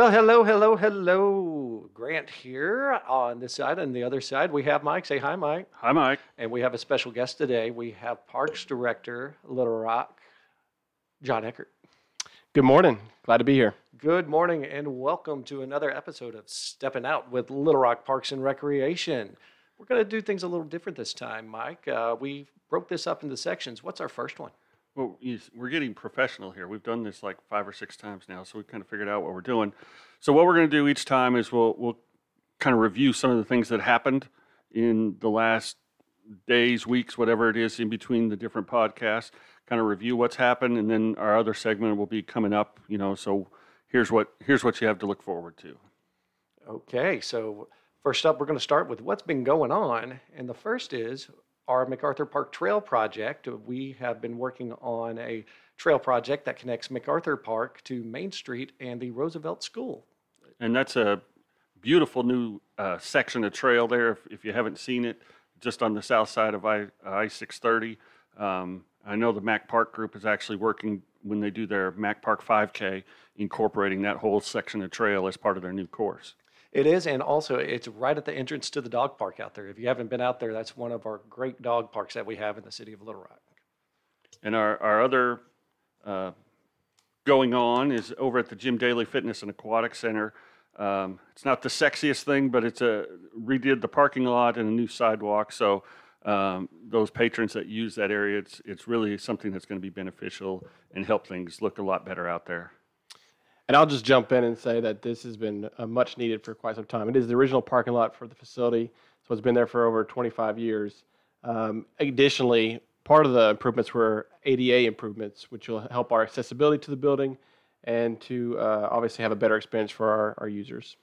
Well, hello, hello, hello. Grant here on this side. and the other side, we have Mike. Say hi, Mike. Hi, Mike. And we have a special guest today. We have Parks Director, Little Rock, John Eckert. Good morning. Glad to be here. Good morning, and welcome to another episode of Stepping Out with Little Rock Parks and Recreation. We're going to do things a little different this time, Mike. Uh, we broke this up into sections. What's our first one? Well, we're getting professional here. We've done this like five or six times now, so we kind of figured out what we're doing. So what we're going to do each time is we'll we'll kind of review some of the things that happened in the last days, weeks, whatever it is in between the different podcasts. Kind of review what's happened, and then our other segment will be coming up. You know, so here's what here's what you have to look forward to. Okay, so first up, we're going to start with what's been going on, and the first is our MacArthur Park Trail project. We have been working on a trail project that connects MacArthur Park to Main Street and the Roosevelt School. And that's a beautiful new uh, section of trail there. If, if, you haven't seen it, just on the south side of I, I 630. Um, I know the Mac Park group is actually working when they do their Mac Park 5K, incorporating that whole section of trail as part of their new course. It is, and also it's right at the entrance to the dog park out there. If you haven't been out there, that's one of our great dog parks that we have in the city of Little Rock. And our, our other uh, going on is over at the Jim Dailey Fitness and Aquatic Center. Um, it's not the sexiest thing, but it's a redid the parking lot and a new sidewalk. So um, those patrons that use that area, it's it's really something that's going to be beneficial and help things look a lot better out there. And I'll just jump in and say that this has been uh, much needed for quite some time. It is the original parking lot for the facility, so it's been there for over 25 years. Um, additionally, part of the improvements were ADA improvements, which will help our accessibility to the building and to uh, obviously have a better experience for our, our users.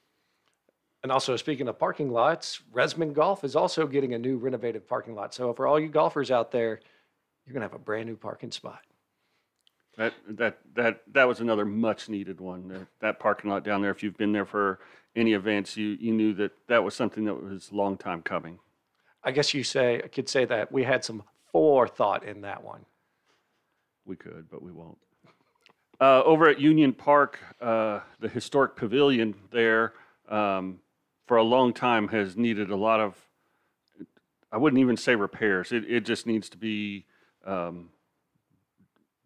And also, speaking of parking lots, Rebsamen Golf is also getting a new renovated parking lot. So, for all you golfers out there, you're going to have a brand new parking spot. That that that that was another much needed one. That, that parking lot down there. If you've been there for any events, you you knew that that was something that was a long time coming. I guess you say I could say that we had some forethought in that one. We could, but we won't. Uh, over at Union Park, uh, the historic pavilion there um, for a long time has needed a lot of. I wouldn't even say repairs. It it just needs to be. Um,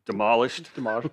demolished. Demolished.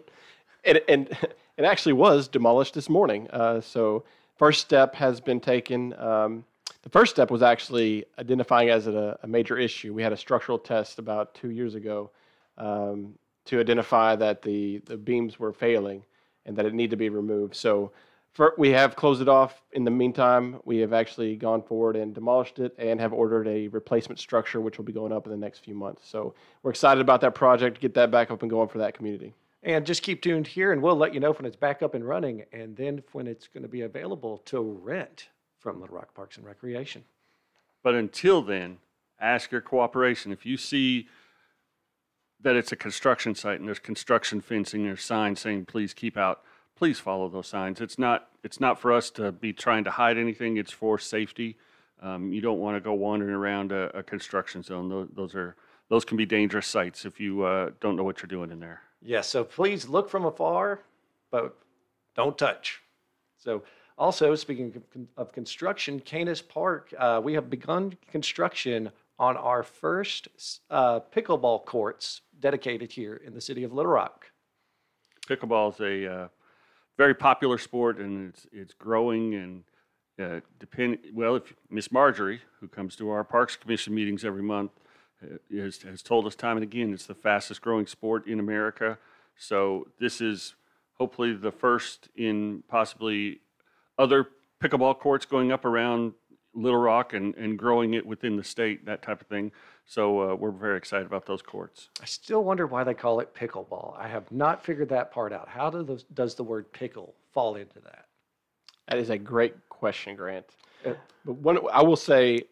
and, and it actually was demolished this morning. Uh, so first step has been taken. Um, the first step was actually identifying as a, a, major issue. We had a structural test about two years ago um, to identify that the, the beams were failing and that it needed to be removed. So for, we have closed it off. In the meantime, we have actually gone forward and demolished it and have ordered a replacement structure, which will be going up in the next few months. So we're excited about that project, get that back up and going for that community. And just keep tuned here, and we'll let you know when it's back up and running, and then when it's going to be available to rent from Little Rock Parks and Recreation. But until then, ask your cooperation. If you see that it's a construction site and there's construction fencing, there's signs saying please keep out please follow those signs. It's not, it's not for us to be trying to hide anything, it's for safety. Um, you don't want to go wandering around a, a construction zone. Those, those are, those can be dangerous sites if you uh, don't know what you're doing in there. Yes, so please look from afar, but don't touch. So, also, speaking of construction, Kanis Park, uh, we have begun construction on our first uh, pickleball courts dedicated here in the city of Little Rock. Pickleball is a uh, very popular sport and it's it's growing and uh, depend well if Miss Marjorie who comes to our Parks Commission meetings every month uh, has, has told us time and again it's the fastest growing sport in America. So this is hopefully the first in possibly other pickleball courts going up around Little Rock and, and growing it within the state, that type of thing. So uh, we're very excited about those courts. I still wonder why they call it pickleball. I have not figured that part out. How do those, does the word pickle fall into that? That is a great question, Grant. Uh, but one, I will say,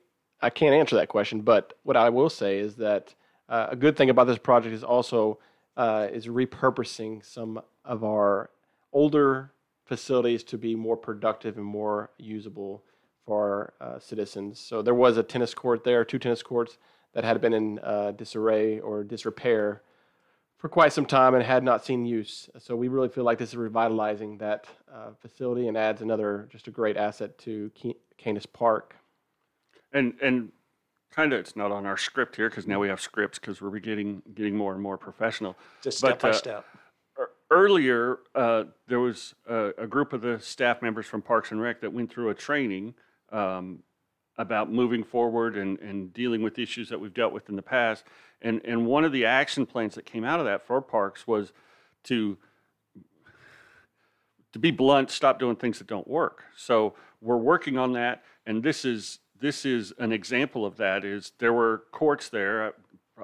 I can't answer that question, but what I will say is that uh, a good thing about this project is also uh, is repurposing some of our older facilities to be more productive and more usable for uh, citizens. So there was a tennis court there, two tennis courts that had been in uh, disarray or disrepair for for quite some time and had not seen use. So we really feel like this is revitalizing that uh, facility and adds another just a great asset to Ke- Kanis Park. And and kind of it's not on our script here because now we have scripts because we're getting getting more and more professional. Just But, step by uh, step. Earlier, uh, there was a, a group of the staff members from Parks and Rec that went through a training um, about moving forward and, and dealing with issues that we've dealt with in the past. And, and one of the action plans that came out of that for parks was to, to be blunt, stop doing things that don't work. So we're working on that, and this is this is an example of that. Is there were courts there?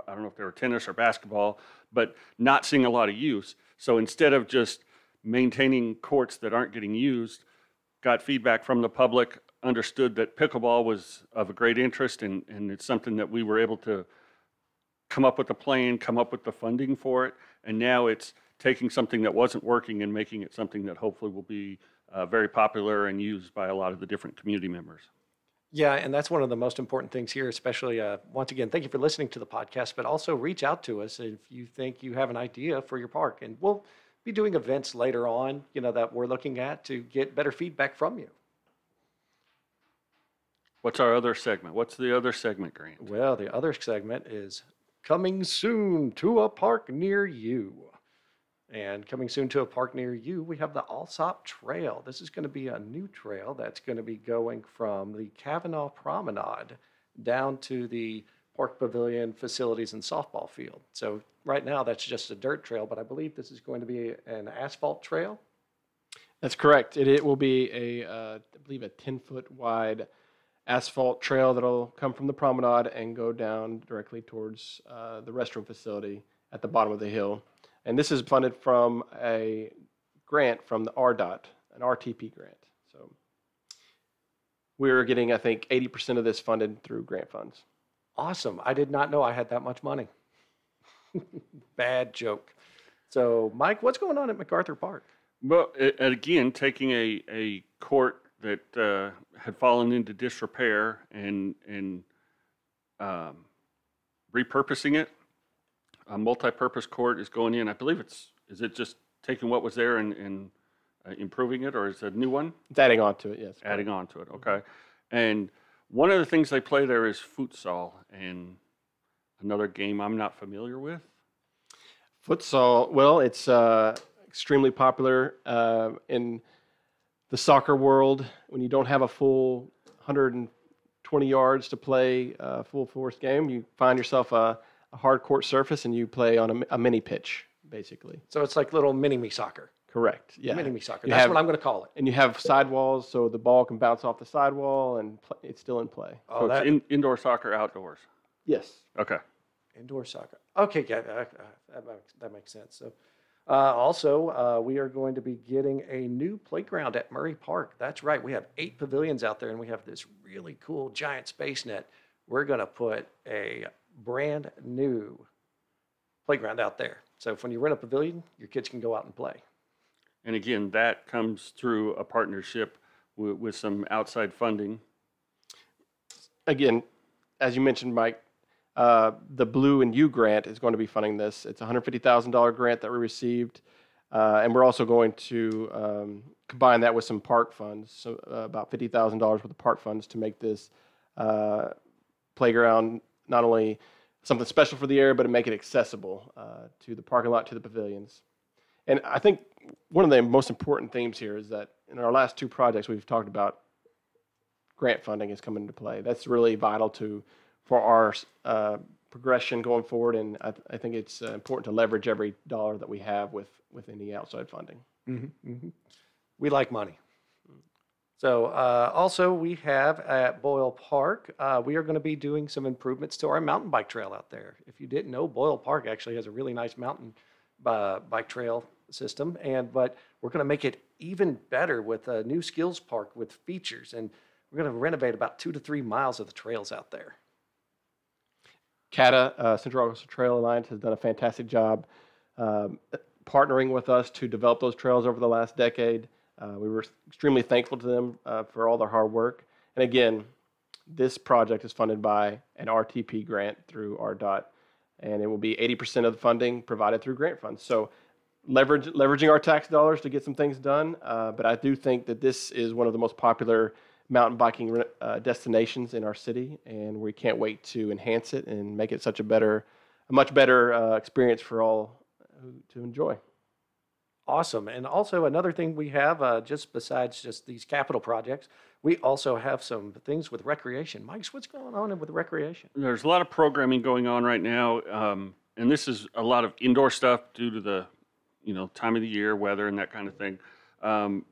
I don't know if they were tennis or basketball, but not seeing a lot of use. So instead of just maintaining courts that aren't getting used, got feedback from the public, understood that pickleball was of a great interest, and, and it's something that we were able to come up with a plan, come up with the funding for it, and now it's taking something that wasn't working and making it something that hopefully will be uh, very popular and used by a lot of the different community members. Yeah, and that's one of the most important things here, especially uh, once again, thank you for listening to the podcast, but also reach out to us if you think you have an idea for your park. And we'll be doing events later on, you know, that we're looking at to get better feedback from you. What's our other segment? What's the other segment, Grant? Well, the other segment is coming soon to a park near you. And coming soon to a park near you, we have the Allsopp Trail. This is going to be a new trail that's going to be going from the Kavanaugh Promenade down to the Park Pavilion facilities and softball field. So right now that's just a dirt trail, but I believe this is going to be an asphalt trail. That's correct. It, it will be a, uh, I believe, a 10 foot wide asphalt trail that'll come from the promenade and go down directly towards uh, the restroom facility at the bottom of the hill. And this is funded from a grant from the ArDOT, an RTP grant. So we're getting, I think, 80% of this funded through grant funds. Awesome. I did not know I had that much money. Bad joke. So, Mike, what's going on at MacArthur Park? Well, again, taking a, a court that uh, had fallen into disrepair and and um, repurposing it. A multi-purpose court is going in. I believe it's is it just taking what was there and, and uh, improving it, or is it a new one? It's adding on to it, yes. Adding on to it, okay. And one of the things they play there is futsal, and another game I'm not familiar with. Futsal, well, it's uh, extremely popular uh, in the soccer world. When you don't have a full 120 yards to play a full force game, you find yourself a, a hard court surface and you play on a, a mini pitch, basically. So it's like little mini me soccer. Correct. Yeah. Mini me soccer. You That's have- what I'm going to call it. And you have sidewalls, so the ball can bounce off the sidewall and pl- it's still in play. Oh, so that it's in, indoor soccer, outdoors. Yes. Okay. indoor soccer. Okay, yeah, uh, uh, that makes, that makes sense. So, uh, also, uh, we are going to be getting a new playground at Murray Park. That's right. We have eight pavilions out there, and we have this really cool giant space net. We're going to put a brand new playground out there. So, if when you rent a pavilion, your kids can go out and play. And again, that comes through a partnership with, with some outside funding. again, as you mentioned, Mike, uh, the Blue and You grant is going to be funding this. It's a $150,000 grant that we received, uh, and we're also going to um, combine that with some park funds, so uh, about $50,000 worth of park funds to make this uh, playground not only something special for the area, but to make it accessible uh, to the parking lot, to the pavilions. And I think one of the most important themes here is that in our last two projects, we've talked about grant funding has come into play. That's really vital to for our uh, progression going forward, and I, I think it's uh, important to leverage every dollar that we have with with any outside funding. We like money. So, uh, also, we have at Boyle Park, uh, we are going to be doing some improvements to our mountain bike trail out there. If you didn't know, Boyle Park actually has a really nice mountain uh, bike trail system, and but we're going to make it even better with a new skills park with features, and we're going to renovate about two to three miles of the trails out there. CATA, uh, Central Arkansas Trail Alliance, has done a fantastic job um, partnering with us to develop those trails over the last decade. Uh, we were extremely thankful to them uh, for all their hard work. And again, this project is funded by an RTP grant through ArDOT. and it will be 80% of the funding provided through grant funds. So leverage, leveraging our tax dollars to get some things done. Uh, but I do think that this is one of the most popular mountain biking uh, destinations in our city, and we can't wait to enhance it and make it such a better, a much better uh, experience for all to enjoy. Awesome. And also another thing we have, uh, just besides just these capital projects, we also have some things with recreation. Mike's, what's going on with recreation? There's a lot of programming going on right now, um, and this is a lot of indoor stuff due to the, you know, time of the year, weather, and that kind of thing. Um,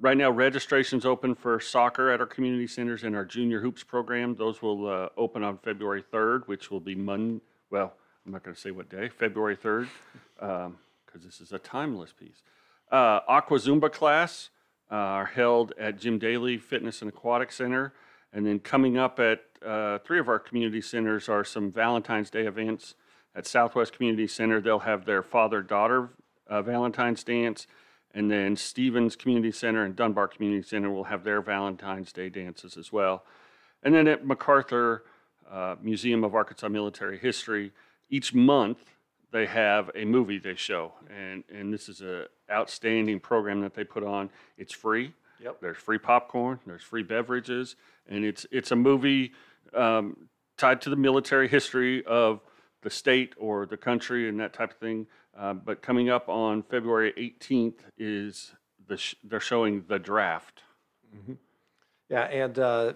right now, registration's open for soccer at our community centers and our junior hoops program. Those will uh, open on February 3rd, which will be Monday. Well, I'm not going to say what day. February 3rd, because um, this is a timeless piece. Uh, Aqua Zumba class uh, are held at Jim Dailey Fitness and Aquatic Center. And then coming up at uh, three of our community centers are some Valentine's Day events. At Southwest Community Center, they'll have their father daughter uh, Valentine's dance. And then Stephens Community Center and Dunbar Community Center will have their Valentine's Day dances as well. And then at MacArthur uh, Museum of Arkansas Military History, each month they have a movie they show. And, and this is an outstanding program that they put on. It's free. Yep. There's free popcorn, there's free beverages, and it's, it's a movie um, tied to the military history of the state or the country and that type of thing. Uh, but coming up on February 18th is the sh- they're showing the draft. Mm-hmm. Yeah, and uh,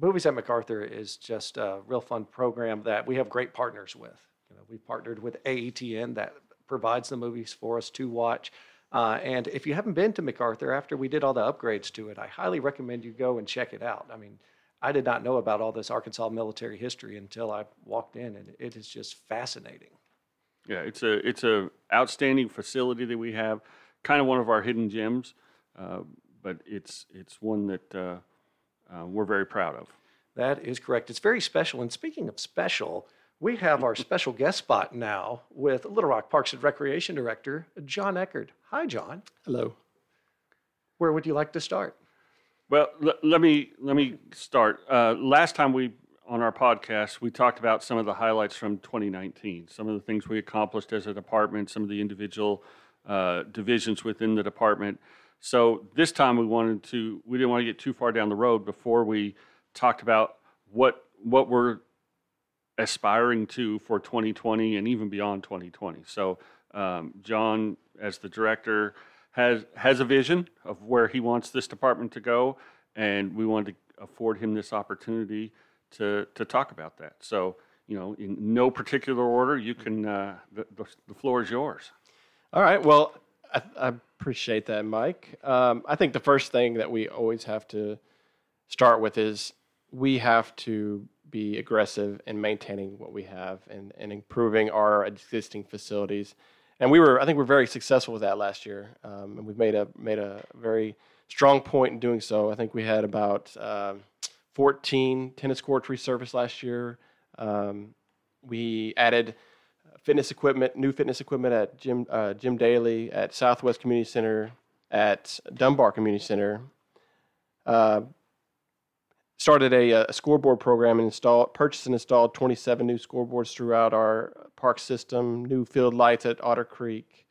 Movies at MacArthur is just a real fun program that we have great partners with. You know, we partnered with AETN that provides the movies for us to watch. Uh, and if you haven't been to MacArthur after we did all the upgrades to it, I highly recommend you go and check it out. I mean, I did not know about all this Arkansas military history until I walked in, and it is just fascinating. Yeah, it's a it's a outstanding facility that we have, kind of one of our hidden gems, uh, but it's it's one that uh, uh, we're very proud of. That is correct. It's very special. And speaking of special, we have our special guest spot now with Little Rock Parks and Recreation Director John Eckert. Hi, John. Hello. Where would you like to start? Well, l- let me let me start. Uh, last time we on our podcast, we talked about some of the highlights from 2019, some of the things we accomplished as a department, some of the individual uh, divisions within the department. So this time we wanted to, we didn't want to get too far down the road before we talked about what what we're aspiring to for 2020 and even beyond 2020. So um, John, as the director, has has a vision of where he wants this department to go, and we wanted to afford him this opportunity to to talk about that. So you know, in no particular order, you can. Uh, the, the, floor is yours. All right. Well, I, I appreciate that, Mike. Um, I think the first thing that we always have to start with is we have to be aggressive in maintaining what we have and, and improving our existing facilities. And we were, I think, we're very successful with that last year, um, and we've made a made a very strong point in doing so. I think we had about um, 14 tennis courts resurfaced last year. Um, we added fitness equipment, new fitness equipment at Jim uh, Jim Dailey, at Southwest Community Center, at Dunbar Community Center. Uh, started a, a, scoreboard program and installed, purchased and installed 27 new scoreboards throughout our park system. New field lights at Otter Creek.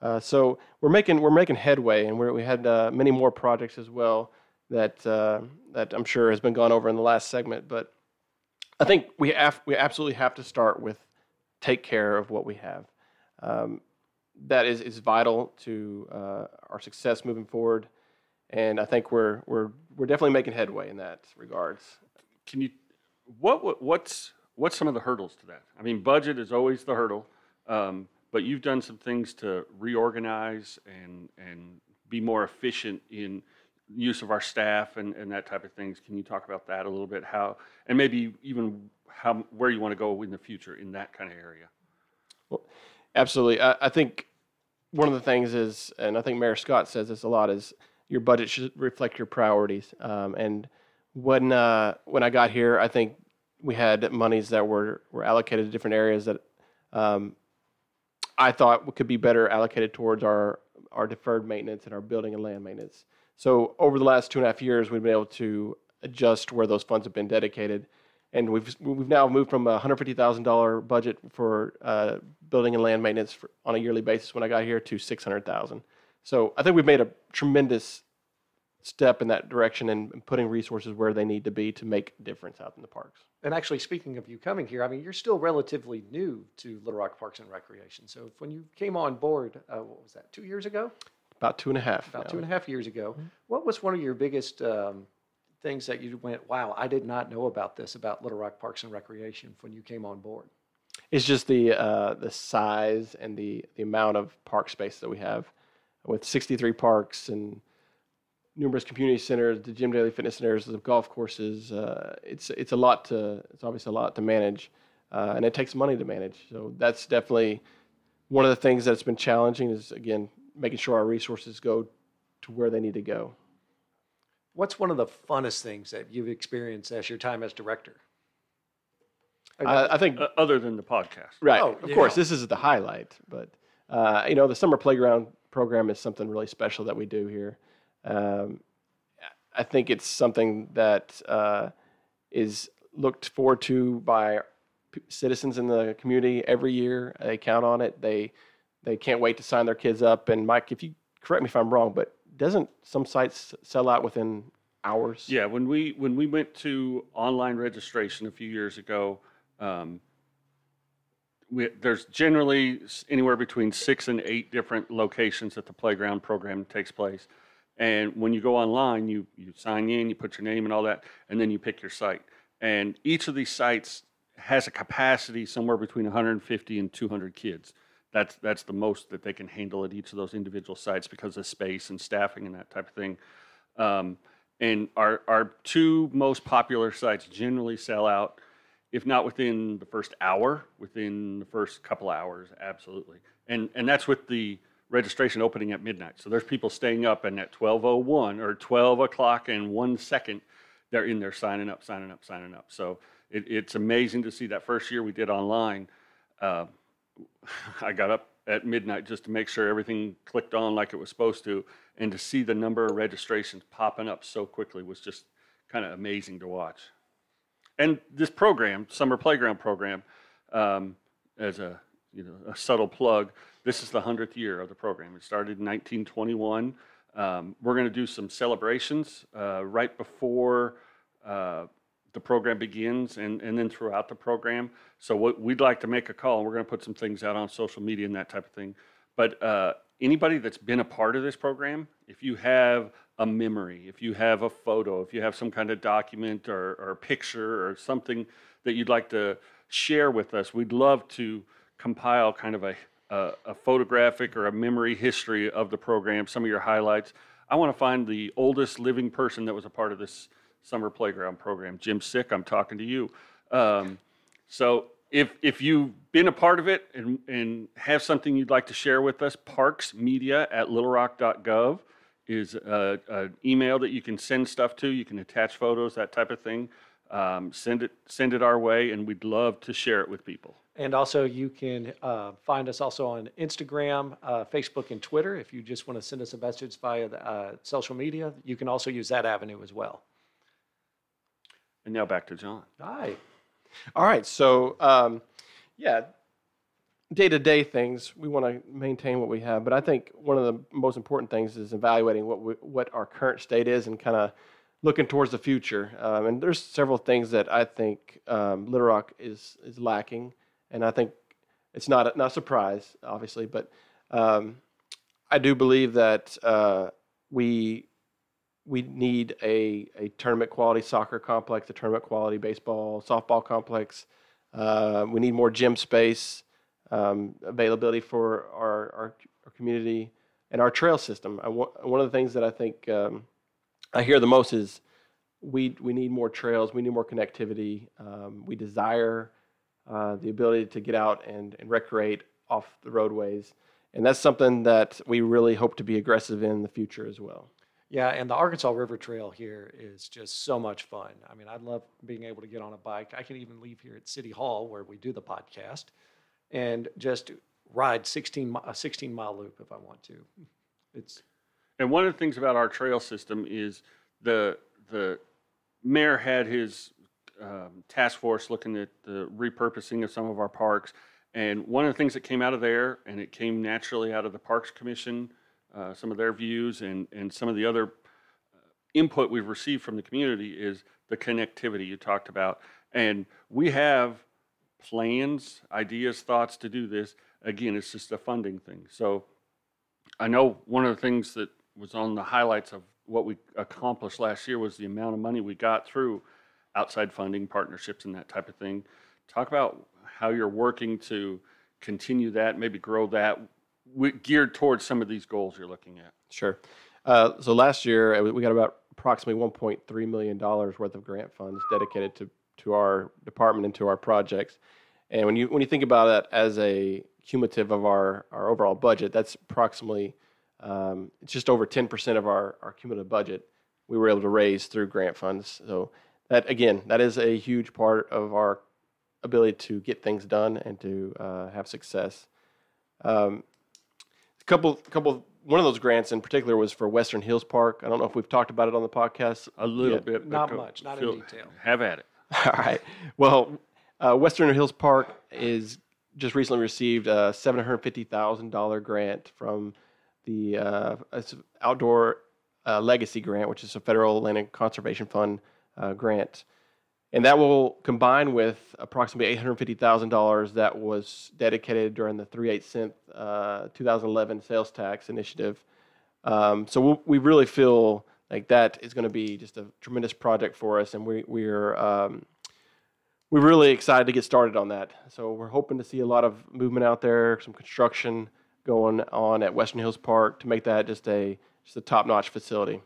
Uh, so we're making we're making headway, and we had uh, many more projects as well that uh, that I'm sure has been gone over in the last segment. But I think we we absolutely have to start with take care of what we have. Um, that is, is vital to uh, our success moving forward. And I think we're, we're, we're definitely making headway in that regards. Can you, what, what what's, what's some of the hurdles to that? I mean, budget is always the hurdle, um, but you've done some things to reorganize and, and be more efficient in use of our staff and, and that type of things. Can you talk about that a little bit? How, and maybe even how where you want to go in the future in that kind of area. Well, absolutely. I, I think one of the things is, and I think Mayor Scott says this a lot, is your budget should reflect your priorities. Um, and when uh, when I got here, I think we had monies that were were allocated to different areas that um, I thought could be better allocated towards our our deferred maintenance and our building and land maintenance. So over the last two and a half years, we've been able to adjust where those funds have been dedicated and we've we've now moved from a hundred fifty thousand dollar budget for uh, building and land maintenance for, on a yearly basis when I got here to six hundred thousand. So I think we've made a tremendous step in that direction and putting resources where they need to be to make a difference out in the parks. And actually, speaking of you coming here, I mean, you're still relatively new to Little Rock Parks and Recreation. So when you came on board, uh, what was that, two years ago? About two and a half. About now. two and a half years ago. What was one of your biggest um, things that you went, wow, I did not know about this about Little Rock Parks and Recreation when you came on board? It's just the uh, the size and the the amount of park space that we have, with 63 parks and numerous community centers, the Jim Dailey Fitness Centers, the golf courses. Uh, it's it's a lot to it's obviously a lot to manage, uh, and it takes money to manage. So that's definitely one of the things that's been challenging. Is again making sure our resources go to where they need to go. What's one of the funnest things that you've experienced as your time as director? I, I think Uh, other than the podcast. Right. Oh, of course, yeah. this is the highlight, but uh, you know, the summer playground program is something really special that we do here. Um, I think it's something that uh, is looked forward to by p- citizens in the community every year. They count on it. They they can't wait to sign their kids up. And Mike, if you correct me if I'm wrong, but doesn't some sites sell out within hours? Yeah, when we when we went to online registration a few years ago, um, we, there's generally anywhere between six and eight different locations that the playground program takes place. And when you go online, you you sign in, you put your name and all that, and then you pick your site. And each of these sites has a capacity somewhere between 150 and 200 kids. That's that's the most that they can handle at each of those individual sites because of space and staffing and that type of thing. Um, and our our two most popular sites generally sell out, if not within the first hour, within the first couple hours, absolutely. And and that's with the registration opening at midnight. So there's people staying up, and at 12:01 or 12 o'clock and one second, they're in there signing up, signing up, signing up. So it, it's amazing to see that first year we did online. Uh, I got up at midnight just to make sure everything clicked on like it was supposed to, and to see the number of registrations popping up so quickly was just kind of amazing to watch. And this program, summer playground program, um, as a you know a subtle plug, this is the hundredth year of the program. It started in 1921. Um, we're going to do some celebrations uh, right before uh, the program begins and, and then throughout the program. So what, we'd like to make a call, and we're going to put some things out on social media and that type of thing. But uh, anybody that's been a part of this program, if you have a memory, if you have a photo, if you have some kind of document or, or picture or something that you'd like to share with us, we'd love to compile kind of a, a, a photographic or a memory history of the program, some of your highlights. I want to find the oldest living person that was a part of this summer playground program. Jim Sick, I'm talking to you. Um, so if if you've been a part of it and, and have something you'd like to share with us, parksmedia at littlerock.gov is an email that you can send stuff to. You can attach photos, that type of thing. Um, send it send it our way, and we'd love to share it with people. And also, you can uh, find us also on Instagram, uh, Facebook, and Twitter. If you just want to send us a message via the, uh, social media, you can also use that avenue as well. And now back to John. Hi. All right. So, um, yeah, day to day things, we want to maintain what we have. But I think one of the most important things is evaluating what, we, what our current state is and kind of looking towards the future. Um, and there's several things that I think um, Little Rock is, is lacking. And I think it's not a, not a surprise, obviously, but um, I do believe that uh, we we need a, a tournament quality soccer complex, a tournament quality baseball, softball complex. Uh, we need more gym space, um, availability for our, our, our community, and our trail system. One of the things that I think um, I hear the most is we, we need more trails, we need more connectivity. Um, we desire uh, the ability to get out and, and recreate off the roadways. And that's something that we really hope to be aggressive in the future as well. Yeah, and the Arkansas River Trail here is just so much fun. I mean, I love being able to get on a bike. I can even leave here at City Hall where we do the podcast and just ride 16 mi- a 16 mile loop if I want to. It's And one of the things about our trail system is the the mayor had his um, task force looking at the repurposing of some of our parks. And one of the things that came out of there, and it came naturally out of the Parks Commission, uh, some of their views and, and some of the other input we've received from the community is the connectivity you talked about. And we have plans, ideas, thoughts to do this. Again, it's just a funding thing. So I know one of the things that was on the highlights of what we accomplished last year was the amount of money we got through outside funding, partnerships, and that type of thing. Talk about how you're working to continue that, maybe grow that, geared towards some of these goals you're looking at. Sure. Uh, so last year uh, we- got about approximately 1.3 million dollars worth of grant funds dedicated to to our department and to our projects. And when you when you think about that as a cumulative of our our overall budget, that's approximately um, it's just over 10% of our our cumulative budget we were able to raise through grant funds. So that again, that is a huge part of our ability to get things done and to uh, have success. Um, a couple, couple. One of those grants in particular was for Western Hills Park. I don't know if we've talked about it on the podcast. A little Yeah. bit. Not much, not in detail. Have at it. All right. Well, uh, Western Hills Park is just recently received a seven hundred fifty thousand dollar grant from the uh, outdoor uh, legacy grant, which is a federal land and conservation fund uh, grant, and that will combine with approximately eight hundred fifty thousand dollars that was dedicated during the three eight cent uh, two thousand eleven sales tax initiative. Um, so we, we really feel like that is going to be just a tremendous project for us, and we we're um, we're really excited to get started on that. So we're hoping to see a lot of movement out there, some construction going on at Western Hills Park to make that just a just a top notch facility.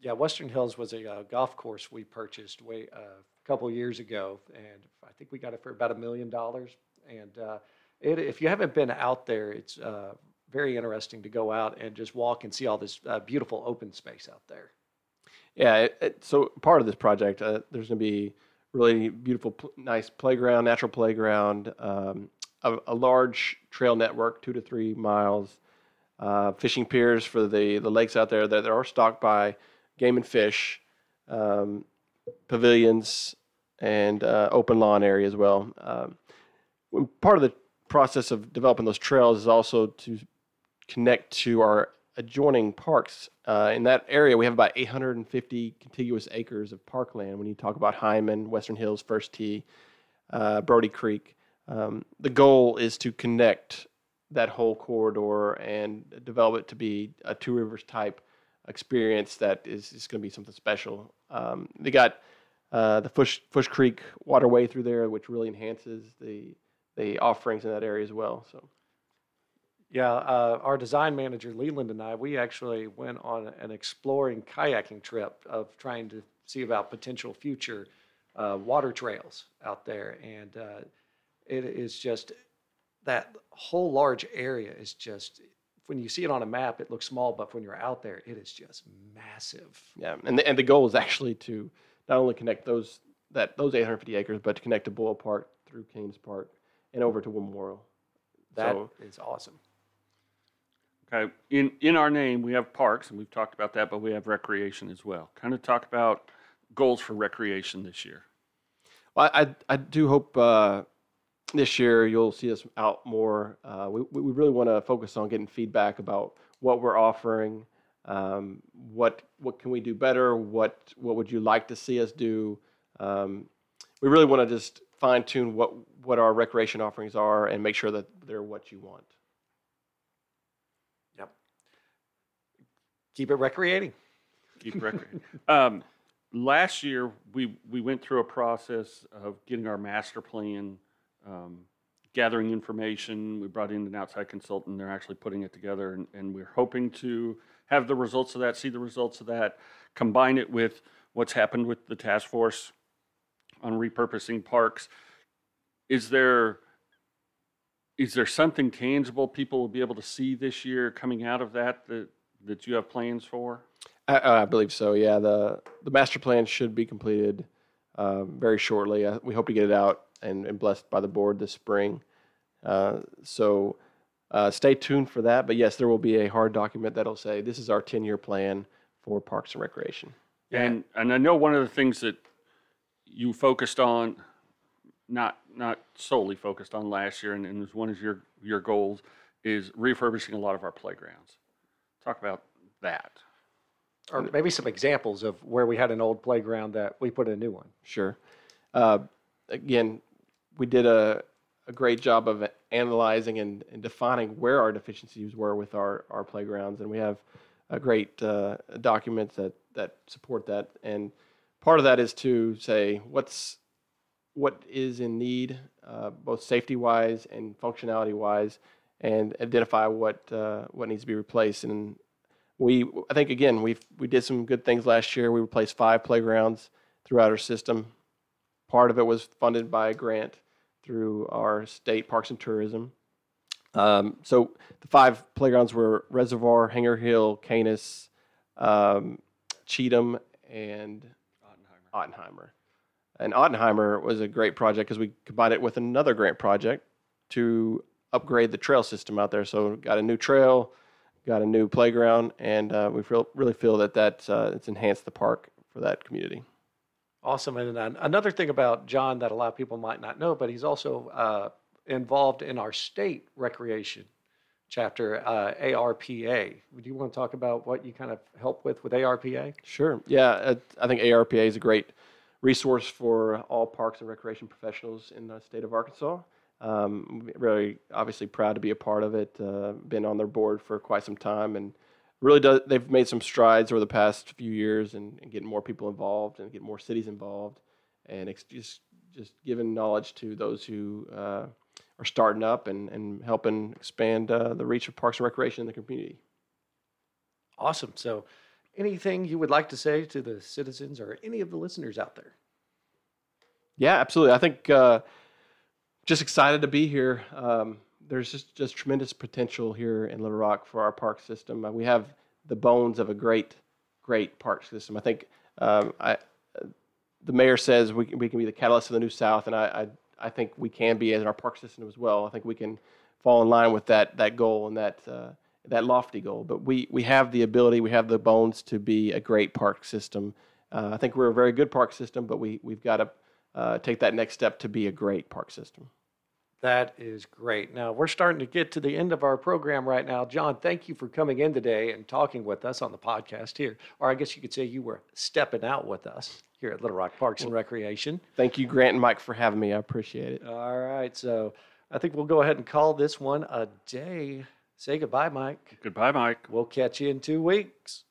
Yeah, Western Hills was a uh, golf course we purchased way uh, couple years ago, and I think we got it for about a million dollars. And uh, it, if you haven't been out there, it's uh, very interesting to go out and just walk and see all this uh, beautiful open space out there. Yeah, it, it, so part of this project, uh, there's going to be really beautiful, pl- nice playground, natural playground, um, a, a large trail network, two to three miles, uh, fishing piers for the, the lakes out there that are stocked by game and fish, um, pavilions, and uh, open lawn area as well. Um, part of the process of developing those trails is also to connect to our adjoining parks. Uh, in that area, we have about 850 contiguous acres of parkland. When you talk about Hindman, Western Hills, First Tee, uh, Brodie Creek, um, the goal is to connect that whole corridor and develop it to be a Two Rivers type experience that is, is going to be something special. Um, they got uh, the Fourche, Fourche Creek waterway through there, which really enhances the the offerings in that area as well. So. Yeah, uh, our design manager Leland and I, we actually went on an exploring kayaking trip of trying to see about potential future uh, water trails out there, and uh, it is just that whole large area is just when you see it on a map, it looks small, but when you're out there, it is just massive. Yeah, and the, and the goal is actually to not only connect those that those 850 acres, but to connect to Boyle Park through Kanis Park and over to Memorial. That is So- awesome. Okay, in, in our name, we have parks, and we've talked about that, but we have recreation as well. Kind of talk about goals for recreation this year. Well, I, I, I do hope uh, this year you'll see us out more. Uh, we, we really want to focus on getting feedback about what we're offering, um, what what can we do better, what what would you like to see us do. Um, we really want to just fine tune what what our recreation offerings are and make sure that they're what you want. Yep. Keep it recreating. Keep recreating. um, last year, we, we went through a process of getting our master plan, um, gathering information. We brought in an outside consultant. They're actually putting it together, and, and we're hoping to have the results of that, see the results of that, combine it with what's happened with the task force on repurposing parks. Is there is there something tangible people will be able to see this year coming out of that that, that you have plans for? I, I believe so. Yeah, the the master plan should be completed uh, very shortly. Uh, we hope to get it out and, and blessed by the board this spring. Uh, so uh, stay tuned for that. But yes, there will be a hard document that'll say this is our ten year plan for Parks and Recreation. And and I know one of the things that you focused on, not not solely focused on last year, and, and as one of your your goals is refurbishing a lot of our playgrounds. Talk about that. Or maybe some examples of where we had an old playground that we put a new one. Sure. Uh, again, we did a, a great job of analyzing and, and defining where our deficiencies were with our, our playgrounds, and we have a great uh, documents that, that support that. And part of that is to say what's what is in need, uh, both safety wise and functionality wise, and identify what uh, what needs to be replaced. And we, I think, again, we we did some good things last year. We replaced five playgrounds throughout our system. Part of it was funded by a grant through our state parks and tourism. Um, so the five playgrounds were Reservoir, Hanger Hill, Kanis, um, Cheatham, and Ottenheimer. And Ottenheimer was a great project because we combined it with another grant project to upgrade the trail system out there. So got a new trail, got a new playground, and uh, we feel, really feel that that uh, it's enhanced the park for that community. Awesome. And then another thing about John that a lot of people might not know, but he's also uh, involved in our state recreation chapter, uh, ARPA. Would you want to talk about what you kind of help with with ARPA? Sure. Yeah, uh, I think ARPA is a great resource for all parks and recreation professionals in the state of Arkansas. Um, really, obviously, proud to be a part of it. Uh, been on their board for quite some time, and really, does, they've made some strides over the past few years and, and getting more people involved and getting more cities involved, and ex- just just giving knowledge to those who uh, are starting up and, and helping expand uh, the reach of parks and recreation in the community. Awesome. So, anything you would like to say to the citizens or any of the listeners out there? Yeah, absolutely. I think uh, just excited to be here. Um, there's just, just tremendous potential here in Little Rock for our park system. Uh, we have the bones of a great, great park system. I think um, I, the mayor says we can, we can be the catalyst of the new South, and I, I, I think we can be as our park system as well. I think we can fall in line with that that goal and that uh, that lofty goal. But we we have the ability, we have the bones to be a great park system. Uh, I think we're a very good park system, but we we've got to uh, take that next step to be a great park system. That is great. Now, we're starting to get to the end of our program right now. John, thank you for coming in today and talking with us on the podcast here. Or I guess you could say you were stepping out with us here at Little Rock Parks and Recreation. Thank you, Grant and Mike, for having me. I appreciate it. All right. So I think we'll go ahead and call this one a day. Say goodbye, Mike. Goodbye, Mike. We'll catch you in two weeks.